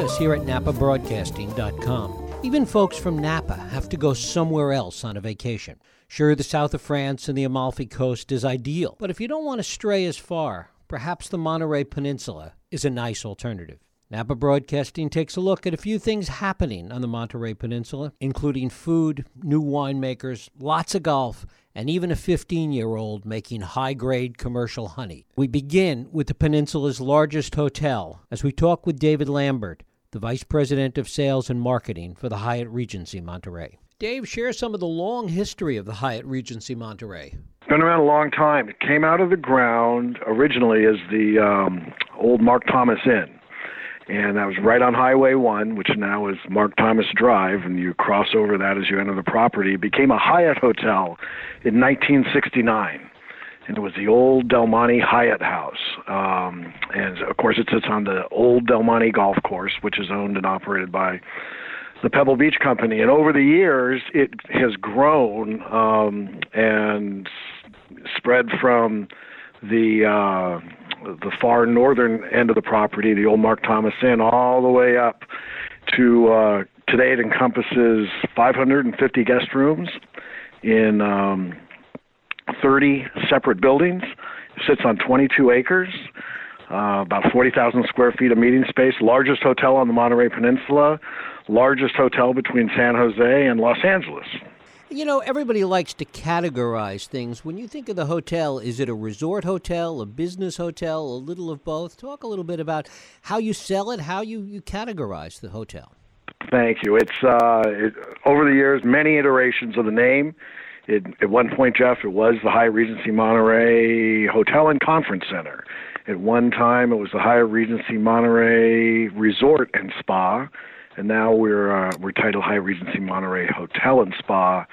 us here at NapaBroadcasting.com. Even folks from Napa have to go somewhere else on a vacation. Sure, the south of France and the Amalfi Coast is ideal, but if you don't want to stray as far, perhaps the Monterey Peninsula is a nice alternative. Napa Broadcasting takes a look at a few things happening on the Monterey Peninsula, including food, new winemakers, lots of golf, and even a 15 year old making high grade commercial honey. We begin with the peninsula's largest hotel as we talk with David Lambert, the Vice President of Sales and Marketing for the Hyatt Regency Monterey. Dave, share some of the long history of the Hyatt Regency Monterey. It's been around a long time. It came out of the ground originally as the um, old Mark Thomas Inn and that was right on Highway 1, which now is Mark Thomas Drive, and you cross over that as you enter the property. It became a Hyatt Hotel in 1969. And it was the old Del Monte Hyatt House. Um, and of course, it sits on the old Del Monte Golf Course, which is owned and operated by the Pebble Beach Company. And over the years, it has grown um, and spread from the uh, the far northern end of the property, the old Mark Thomas Inn, all the way up to uh, today it encompasses 550 guest rooms in um, 30 separate buildings. It sits on 22 acres. Uh, about 40,000 square feet of meeting space, largest hotel on the Monterey Peninsula, largest hotel between San Jose and Los Angeles. You know, everybody likes to categorize things. When you think of the hotel, is it a resort hotel, a business hotel, a little of both? Talk a little bit about how you sell it, how you, you categorize the hotel. Thank you. It's uh, it, over the years, many iterations of the name. It, at one point, Jeff, it was the Hyatt Regency Monterey Hotel and Conference Center. At one time, it was the Hyatt Regency Monterey Resort and Spa and now we're uh, we're titled Hyatt Regency Monterey Hotel and Spa.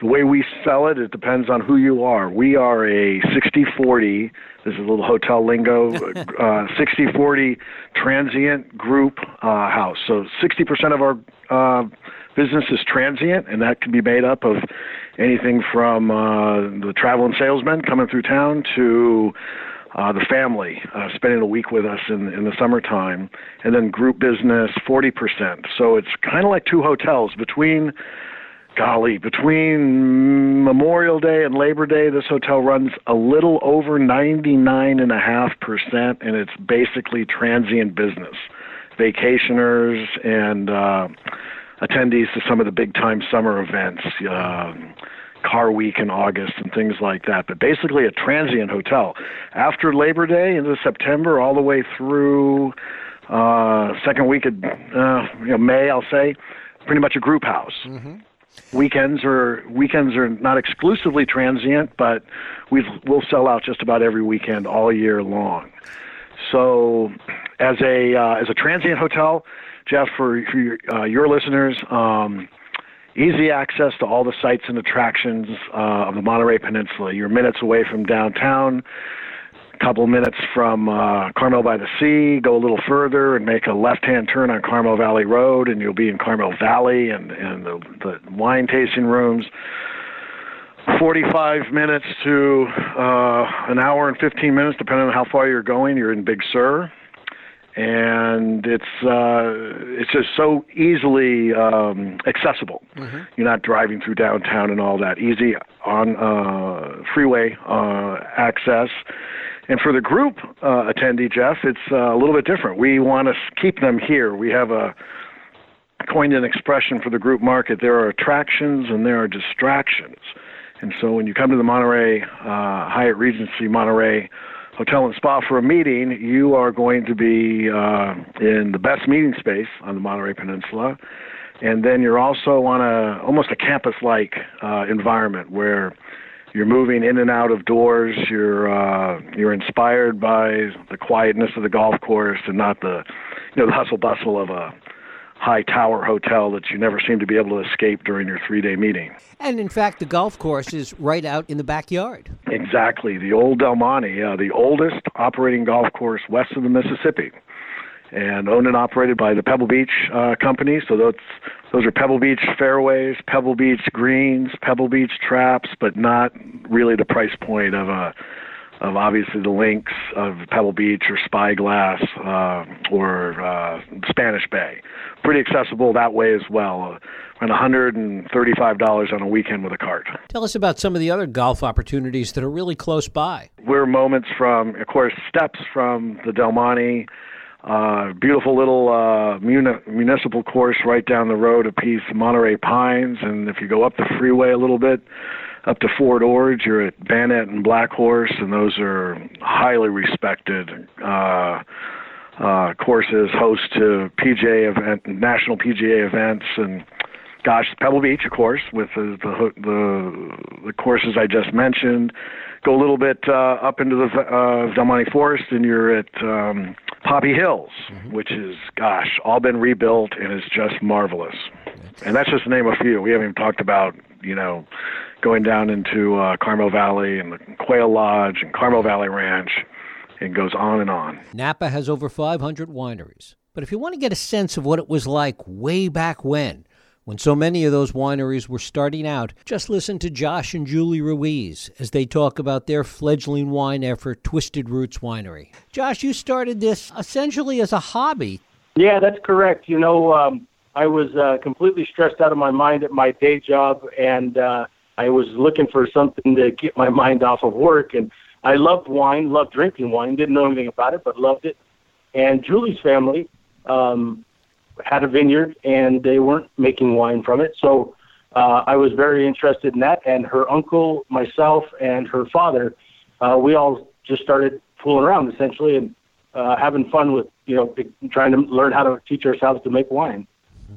The way we sell it, it depends on who you are. We are a 60-40. This is a little hotel lingo. 60-40 uh, transient group uh, house. So 60% of our uh, business is transient, and that can be made up of anything from uh, the travel and salesmen coming through town to uh, the family uh, spending a week with us in in the summertime, and then group business forty percent. So it's kind of like two hotels between. Golly, between Memorial Day and Labor Day, this hotel runs a little over 99.5%, and it's basically transient business. Vacationers and uh, attendees to some of the big time summer events. Uh, car week in August and things like that. But basically, a transient hotel. After Labor Day into September, all the way through uh, second week of uh, you know, May, I'll say, pretty much a group house. Mm-hmm. Weekends are weekends are not exclusively transient, but we we'll sell out just about every weekend all year long. So, as a uh, as a transient hotel, Jeff, for, for your, uh, your listeners. Um, easy access to all the sites and attractions uh, of the Monterey Peninsula. You're minutes away from downtown, a couple minutes from uh, Carmel by the Sea. Go a little further and make a left-hand turn on Carmel Valley Road, and you'll be in Carmel Valley and and the, the wine tasting rooms. 45 minutes to uh, an hour and 15 minutes, depending on how far you're going. You're in Big Sur and it's uh, it's just so easily um, accessible. Mm-hmm. You're not driving through downtown and all that. Easy on uh, freeway uh, access. And for the group uh, attendee, Jeff, it's uh, a little bit different. We want to keep them here. We have a coined an expression for the group market. There are attractions and there are distractions. And so when you come to the Monterey uh, Hyatt Regency Monterey hotel and spa for a meeting, you are going to be uh, in the best meeting space on the Monterey Peninsula, and then you're also on a almost a campus-like uh, environment where you're moving in and out of doors. You're uh, you're inspired by the quietness of the golf course and not the you know the hustle bustle of a high tower hotel that you never seem to be able to escape during your three day meeting. And in fact, the golf course is right out in the backyard. Exactly. The old Del Monte, uh, the oldest operating golf course west of the Mississippi. And owned and operated by the Pebble Beach uh, company. So those those are Pebble Beach fairways, Pebble Beach greens, Pebble Beach traps, but not really the price point of a of obviously the links of Pebble Beach or Spyglass uh, or uh, Spanish Bay. Pretty accessible that way as well. Around $135 on a weekend with a cart. Tell us about some of the other golf opportunities that are really close by. We're moments from, of course, steps from the Del Monte. Uh, beautiful little uh, muni- municipal course right down the road, a piece of Monterey Pines, and if you go up the freeway a little bit, up to Fort Ord, you're at Bayonet and Black Horse, and those are highly respected uh, uh, courses, host to PGA event, national PGA events, and gosh, Pebble Beach, of course, with the the the, the courses I just mentioned. Go a little bit uh, up into the uh, Del Monte Forest, and you're at um, Poppy Hills, mm-hmm. which is gosh, all been rebuilt and is just marvelous. And that's just to name a few. We haven't even talked about you know going down into uh, Carmel Valley and the Quail Lodge and Carmel Valley Ranch. and goes on and on. Napa has over 500 wineries. But if you want to get a sense of what it was like way back when, when so many of those wineries were starting out, just listen to Josh and Julie Ruiz as they talk about their fledgling wine effort, Twisted Roots Winery. Josh, you started this essentially as a hobby. Yeah, that's correct. You know, um, I was uh, completely stressed out of my mind at my day job, and uh, I was looking for something to get my mind off of work. And I loved wine, loved drinking wine, didn't know anything about it, but loved it. And Julie's family um, had a vineyard and they weren't making wine from it. So uh, I was very interested in that. And her uncle, myself, and her father, uh, we all just started fooling around essentially and uh, having fun with, you know, trying to learn how to teach ourselves to make wine.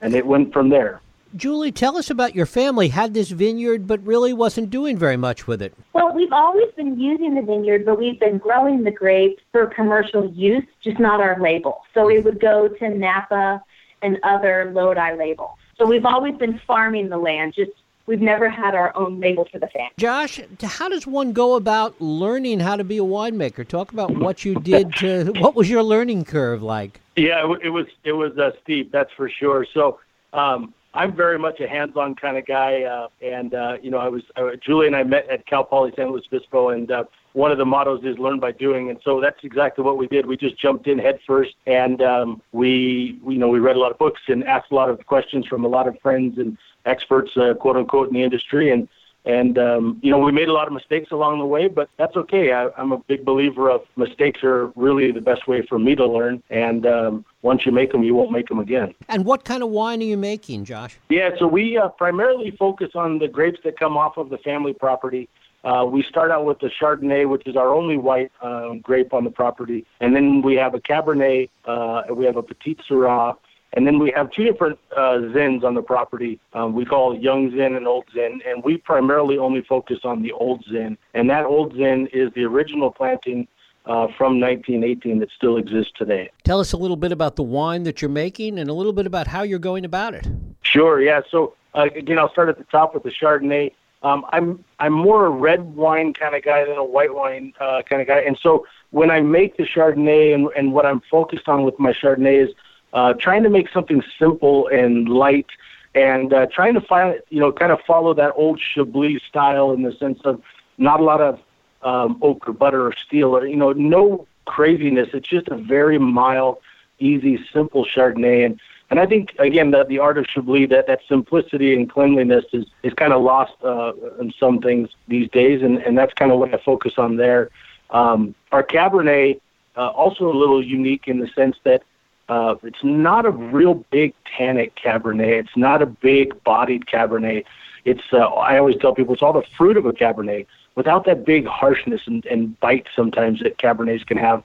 And it went from there. Julie, tell us about your family. Had this vineyard, but really wasn't doing very much with it. Well, we've always been using the vineyard, but we've been growing the grapes for commercial use, just not our label. So it would go to Napa and other Lodi labels. So we've always been farming the land, just we've never had our own label for the family. Josh, how does one go about learning how to be a winemaker? Talk about what you did to what was your learning curve like? Yeah, it was it was uh, steep, that's for sure. So um, I'm very much a hands-on kind of guy, uh, and uh, you know, I was uh, Julie and I met at Cal Poly San Luis Obispo, and uh, one of the mottos is learn by doing, and so that's exactly what we did. We just jumped in head first, and um, we, we, you know, we read a lot of books and asked a lot of questions from a lot of friends and experts, uh, quote unquote, in the industry, and and um, you know, we made a lot of mistakes along the way, but that's okay. I, I'm a big believer of mistakes are really the best way for me to learn, and um, once you make them, you won't make them again. And what kind of wine are you making, Josh? Yeah, so we uh, primarily focus on the grapes that come off of the family property. Uh, we start out with the Chardonnay, which is our only white um, grape on the property, and then we have a Cabernet, uh, we have a Petite Sirah, and then we have two different uh, Zins on the property. Um, we call Young Zin and Old Zin, and we primarily only focus on the Old Zin. And that Old Zin is the original planting uh, from 1918 that still exists today. Tell us a little bit about the wine that you're making and a little bit about how you're going about it. Sure, yeah. So, uh, again, I'll start at the top with the Chardonnay. Um, I'm I'm more a red wine kind of guy than a white wine uh, kind of guy, and so when I make the Chardonnay and and what I'm focused on with my Chardonnay is uh, trying to make something simple and light, and uh, trying to find you know kind of follow that old Chablis style in the sense of not a lot of um, oak or butter or steel or you know no craziness. It's just a very mild, easy, simple Chardonnay, and and I think again that the art of Chablis, that that simplicity and cleanliness is is kind of lost uh, in some things these days, and and that's kind of what I focus on there. Um, our Cabernet uh, also a little unique in the sense that uh, it's not a real big tannic Cabernet. It's not a big bodied Cabernet. It's uh, I always tell people it's all the fruit of a Cabernet without that big harshness and, and bite sometimes that Cabernets can have.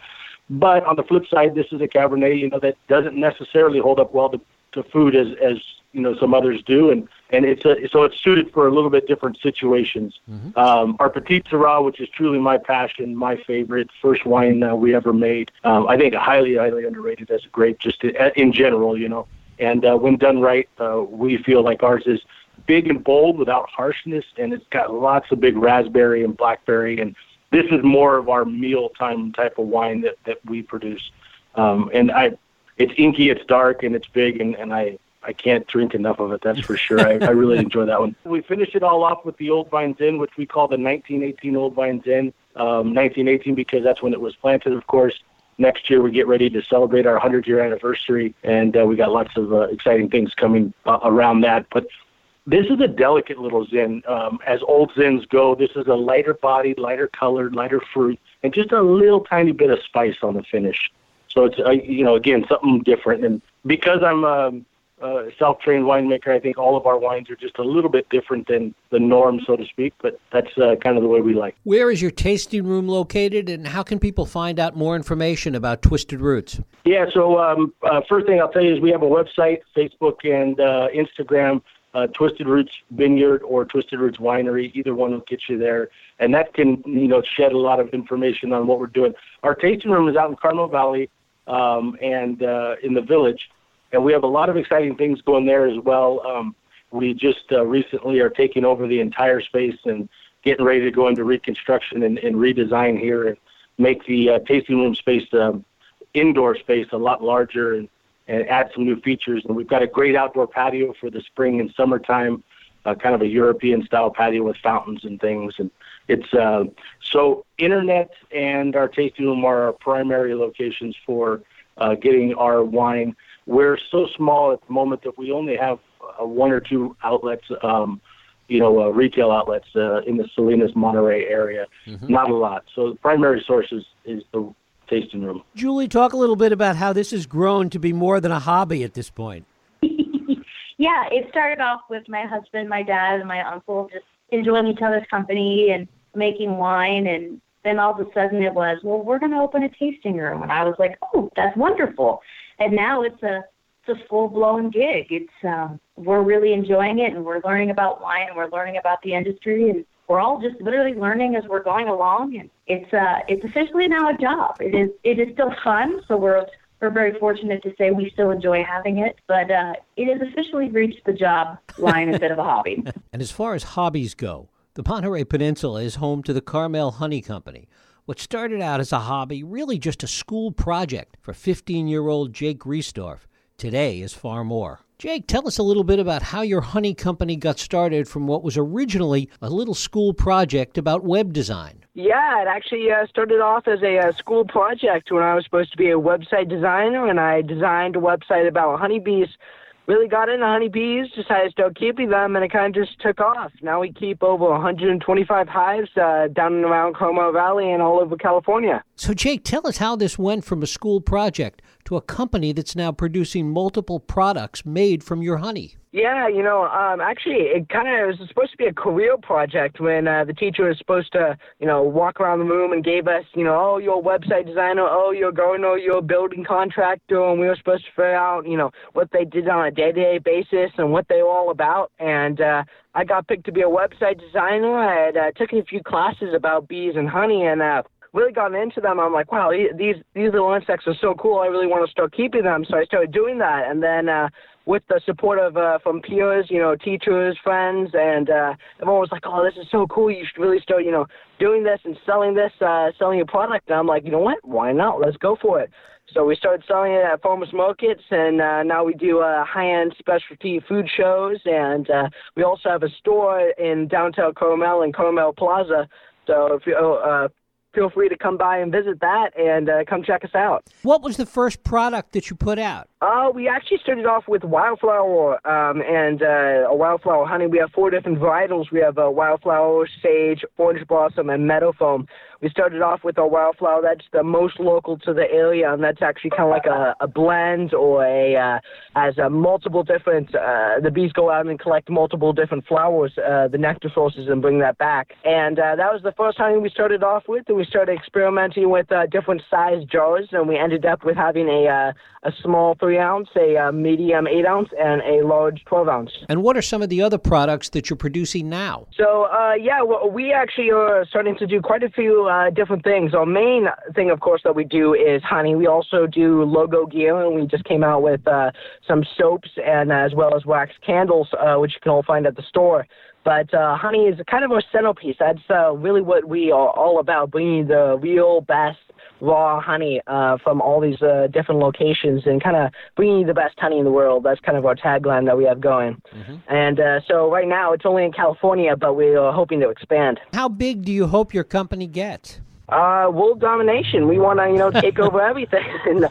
But on the flip side, this is a Cabernet, you know, that doesn't necessarily hold up well to, to food as, as you know some others do, and and it's a, so it's suited for a little bit different situations. Mm-hmm. Um, our Petite Sirah, which is truly my passion, my favorite, first wine uh, we ever made. Um, I think highly highly underrated as a grape, just in, in general, you know. And uh, when done right, uh, we feel like ours is big and bold without harshness, and it's got lots of big raspberry and blackberry and this is more of our mealtime type of wine that that we produce. Um, and I, it's inky, it's dark, and it's big, and, and I I can't drink enough of it. That's for sure. I, I really enjoy that one. We finish it all off with the Old Vine Zin, which we call the 1918 Old Vine Zin. Um, 1918 because that's when it was planted, of course. Next year we get ready to celebrate our 100 year anniversary, and uh, we got lots of uh, exciting things coming uh, around that. But this is a delicate little Zin. Um, as old Zins go, this is a lighter bodied, lighter colored, lighter fruit, and just a little tiny bit of spice on the finish. So it's, uh, you know, again, something different. And because I'm um, a self-trained winemaker, I think all of our wines are just a little bit different than the norm, so to speak. But that's uh, kind of the way we like. Where is your tasting room located, and how can people find out more information about Twisted Roots? Yeah, so um, uh, first thing I'll tell you is we have a website, Facebook, and uh, Instagram uh, Twisted Roots Vineyard or Twisted Roots Winery. Either one will get you there, and that can you know shed a lot of information on what we're doing. Our tasting room is out in Carmel Valley um, and uh, in the village, and we have a lot of exciting things going there as well. Um, we just uh, recently are taking over the entire space and getting ready to go into reconstruction and, and redesign here and make the uh, tasting room space um, indoor space a lot larger and and add some new features. And we've got a great outdoor patio for the spring and summertime, uh, kind of a European style patio with fountains and things. And it's uh, so internet and our tasting room are our primary locations for uh, getting our wine. We're so small at the moment that we only have uh, one or two outlets. Um, you know, uh, retail outlets uh, in the Salinas Monterey area. Mm-hmm. Not a lot. So the primary source is, is the tasting room. Julie, talk a little bit about how this has grown to be more than a hobby at this point. yeah, it started off with my husband, my dad, and my uncle just enjoying each other's company and making wine and then all of a sudden it was, well, we're going to open a tasting room, and I was like, oh, that's wonderful. And now it's a it's a full blown gig. It's um, we're really enjoying it, and we're learning about wine, and we're learning about the industry, and we're all just literally learning as we're going along and it's uh it's officially now a job it is it is still fun so we're we're very fortunate to say we still enjoy having it but uh it has officially reached the job line instead of a hobby and as far as hobbies go the monterey peninsula is home to the carmel honey company what started out as a hobby really just a school project for 15 year old jake reisdorf today is far more Jake, tell us a little bit about how your honey company got started from what was originally a little school project about web design. Yeah, it actually uh, started off as a, uh, school project when I was supposed to be a website designer, and I designed a website about honeybees. Really got into honeybees, decided to start keeping them, and it kind of just took off. Now we keep over 125 hives uh, down and around Carmel Valley and all over California. So, Jake, tell us how this went from a school project to a company that's now producing multiple products made from your honey. Yeah, you know, um, actually, it kind of was supposed to be a career project when uh, the teacher was supposed to, you know, walk around the room and gave us, you know, oh, you're a website designer, oh, you're a gardener, you're a building contractor, and we were supposed to figure out, you know, what they did on a day-to-day basis and what they were all about. And uh, I got picked to be a website designer. I had uh, taken a few classes about bees and honey, and uh, really gotten into them. I'm like, wow, these these little insects are so cool. I really want to start keeping them. So I started doing that, and then uh, with the support of uh, from peers, you know, teachers, friends, and uh, everyone was like, oh, this is so cool. You should really start, you know, doing this and selling this, uh, selling your product. And I'm like, you know what? Why not? Let's go for it. So we started selling it at farmers markets, and uh, now we do uh, high-end specialty food shows, and uh, we also have a store in downtown Carmel and Carmel Plaza. So if you uh, feel free to come by and visit that and uh, come check us out. What was the first product that you put out? Uh, we actually started off with wildflower um, and uh, a wildflower honey. We have four different varietals. We have a uh, wildflower, sage, orange blossom, and meadow foam. We started off with our wildflower. That's the most local to the area, and that's actually kind of like a, a blend or a uh, as a multiple different. Uh, the bees go out and collect multiple different flowers, uh, the nectar sources, and bring that back. And uh, that was the first honey we started off with. And we started experimenting with uh, different size jars, and we ended up with having a uh, a small three ounce, a uh, medium eight ounce, and a large twelve ounce. And what are some of the other products that you're producing now? So uh, yeah, well, we actually are starting to do quite a few uh, different things. Our main thing, of course, that we do is honey. We also do logo gear, and we just came out with uh, some soaps and as well as wax candles, uh, which you can all find at the store. But uh, honey is kind of our centerpiece. That's uh, really what we are all about, bringing the real best raw honey uh, from all these uh, different locations and kind of bringing you the best honey in the world. That's kind of our tagline that we have going. Mm-hmm. And uh, so right now it's only in California, but we are hoping to expand. How big do you hope your company gets? Uh, world domination. We want to, you know, take over everything.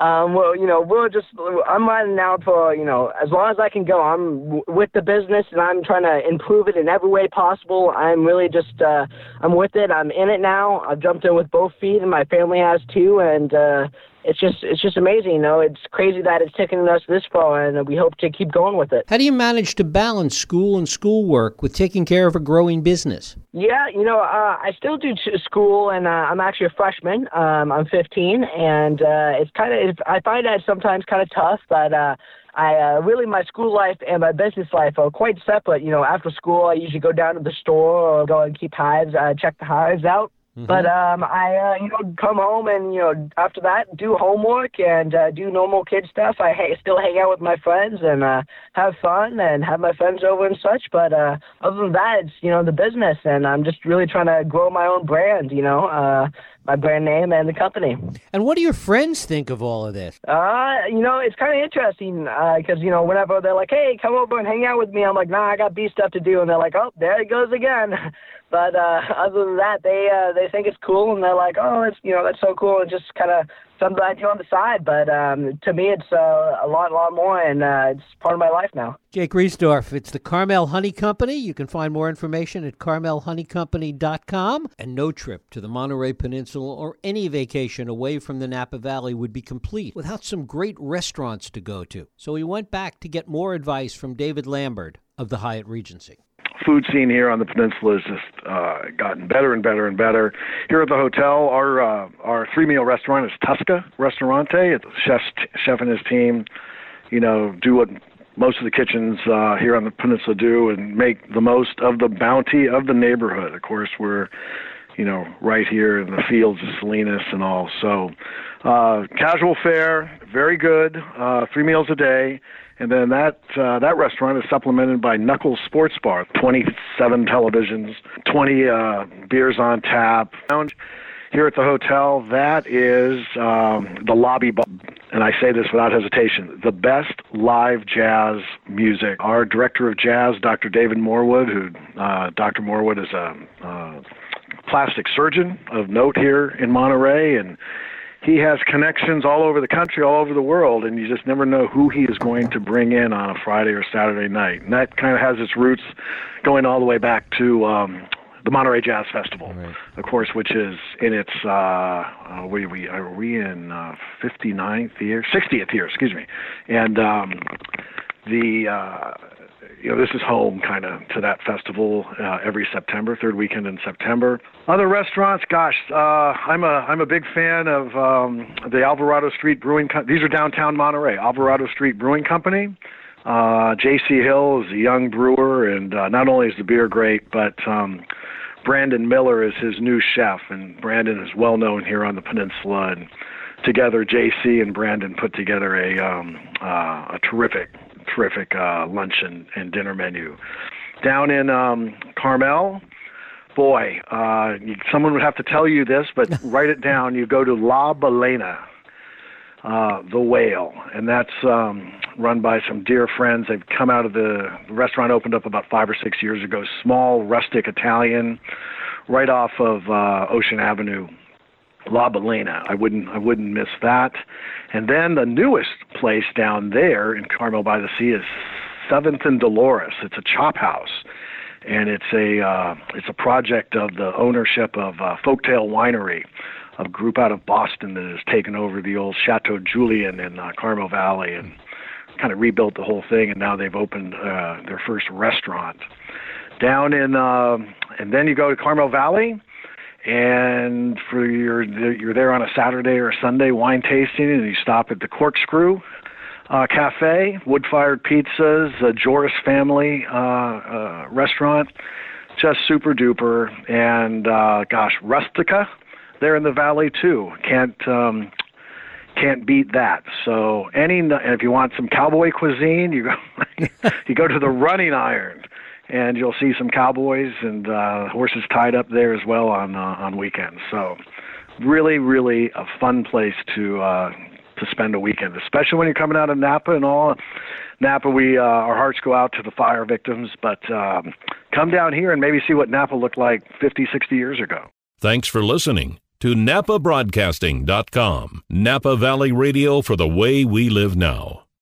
um, well, you know, we're just, I'm riding out for, you know, as long as I can go. I'm w- with the business and I'm trying to improve it in every way possible. I'm really just, uh, I'm with it. I'm in it now. I've jumped in with both feet and my family has too. And, uh, it's just it's just amazing. You know, it's crazy that it's taken us this far, and we hope to keep going with it. How do you manage to balance school and schoolwork with taking care of a growing business? Yeah, you know, uh, I still do school, and uh, I'm actually a freshman. Um, I'm 15, and uh, it's kind of I find that sometimes kind of tough, but. Uh, I uh, really my school life and my business life are quite separate. You know, after school, I usually go down to the store or go and keep hives, uh, check the hives out. Mm-hmm. But um, I, uh, you know, come home and you know, after that, do homework and uh, do normal kid stuff. I ha- still hang out with my friends and uh, have fun and have my friends over and such. But uh, other than that, it's you know the business, and I'm just really trying to grow my own brand. You know, uh, my brand name and the company. And what do your friends think of all of this? Uh, you know, it's kind of interesting because uh, you know whenever they're like, "Hey, come over and hang out with me," I'm like, "Nah, I got B stuff to do," and they're like, "Oh, there it goes again." But uh, other than that, they uh, they think it's cool, and they're like, "Oh, it's you know that's so cool," and just kind of something I do on the side. But um, to me, it's uh, a lot, lot more, and uh, it's part of my life now. Jake Reisdorf, it's the Carmel Honey Company. You can find more information at carmelhoneycompany.com. And no trip to the Monterey Peninsula or any vacation away from the Napa Valley would be complete without some great restaurants to go to. So we went back to get more advice from David Lambert of the Hyatt Regency food scene here on the peninsula has just uh, gotten better and better and better. Here at the hotel, our uh, our three meal restaurant is Tusca Ristorante. It's chef chef and his team, you know, do what most of the kitchens uh, here on the peninsula do and make the most of the bounty of the neighborhood. Of course, we're you know right here in the fields of Salinas and all. So uh, casual fare, very good, uh, three meals a day and then that uh, that restaurant is supplemented by Knuckles Sports Bar, 27 televisions, 20 uh, beers on tap. Here at the hotel, that is um, the lobby bar, and I say this without hesitation, the best live jazz music. Our director of jazz, Dr. David Morwood, who uh, Dr. Morwood is a uh, plastic surgeon of note here in Monterey, and he has connections all over the country, all over the world, and you just never know who he is going to bring in on a Friday or Saturday night. And that kind of has its roots going all the way back to um, the Monterey Jazz Festival, right. of course, which is in its uh, uh, we we are we in uh, 59th year, 60th year, excuse me, and um, the uh, you know, this is home kind of to that festival uh, every September, third weekend in September. Other restaurants, gosh, uh, I'm a I'm a big fan of um, the Alvarado Street Brewing. Co- These are downtown Monterey, Alvarado Street Brewing Company. Uh, J.C. Hill is a young brewer, and uh, not only is the beer great, but um, Brandon Miller is his new chef, and Brandon is well known here on the peninsula. And together, J.C. and Brandon put together a um, uh, a terrific terrific uh, lunch and, and dinner menu. Down in um, Carmel, boy, uh, someone would have to tell you this, but write it down. You go to La Balena, uh, the whale, and that's um, run by some dear friends. They've come out of the, the restaurant opened up about five or six years ago. Small, rustic Italian, right off of uh, Ocean Avenue La Balena. I wouldn't I wouldn't miss that. And then the newest place down there in Carmel by the Sea is Seventh and Dolores. It's a chop house, and it's a uh, it's a project of the ownership of uh, Folktale Winery, a group out of Boston that has taken over the old Chateau Julien in uh, Carmel Valley and kind of rebuilt the whole thing. And now they've opened uh, their first restaurant down in. Uh, and then you go to Carmel Valley and for your you're there on a Saturday or a Sunday wine tasting, and you stop at the Corkscrew uh, Cafe, wood fired pizzas, a Georis family uh, uh, restaurant, just super duper, and uh, gosh, Rustica there in the valley too. Can't um, can't beat that. So any, if you want some cowboy cuisine, you go you go to the Running Iron and you'll see some cowboys and uh, horses tied up there as well on uh, on weekends. So, really, really a fun place to uh, to spend a weekend, especially when you're coming out of Napa and all. Napa, we uh, our hearts go out to the fire victims, but um, come down here and maybe see what Napa looked like 50, 60 years ago. Thanks for listening to NapaBroadcasting.com, Napa Valley Radio for the way we live now.